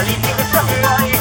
不吝的个伤害。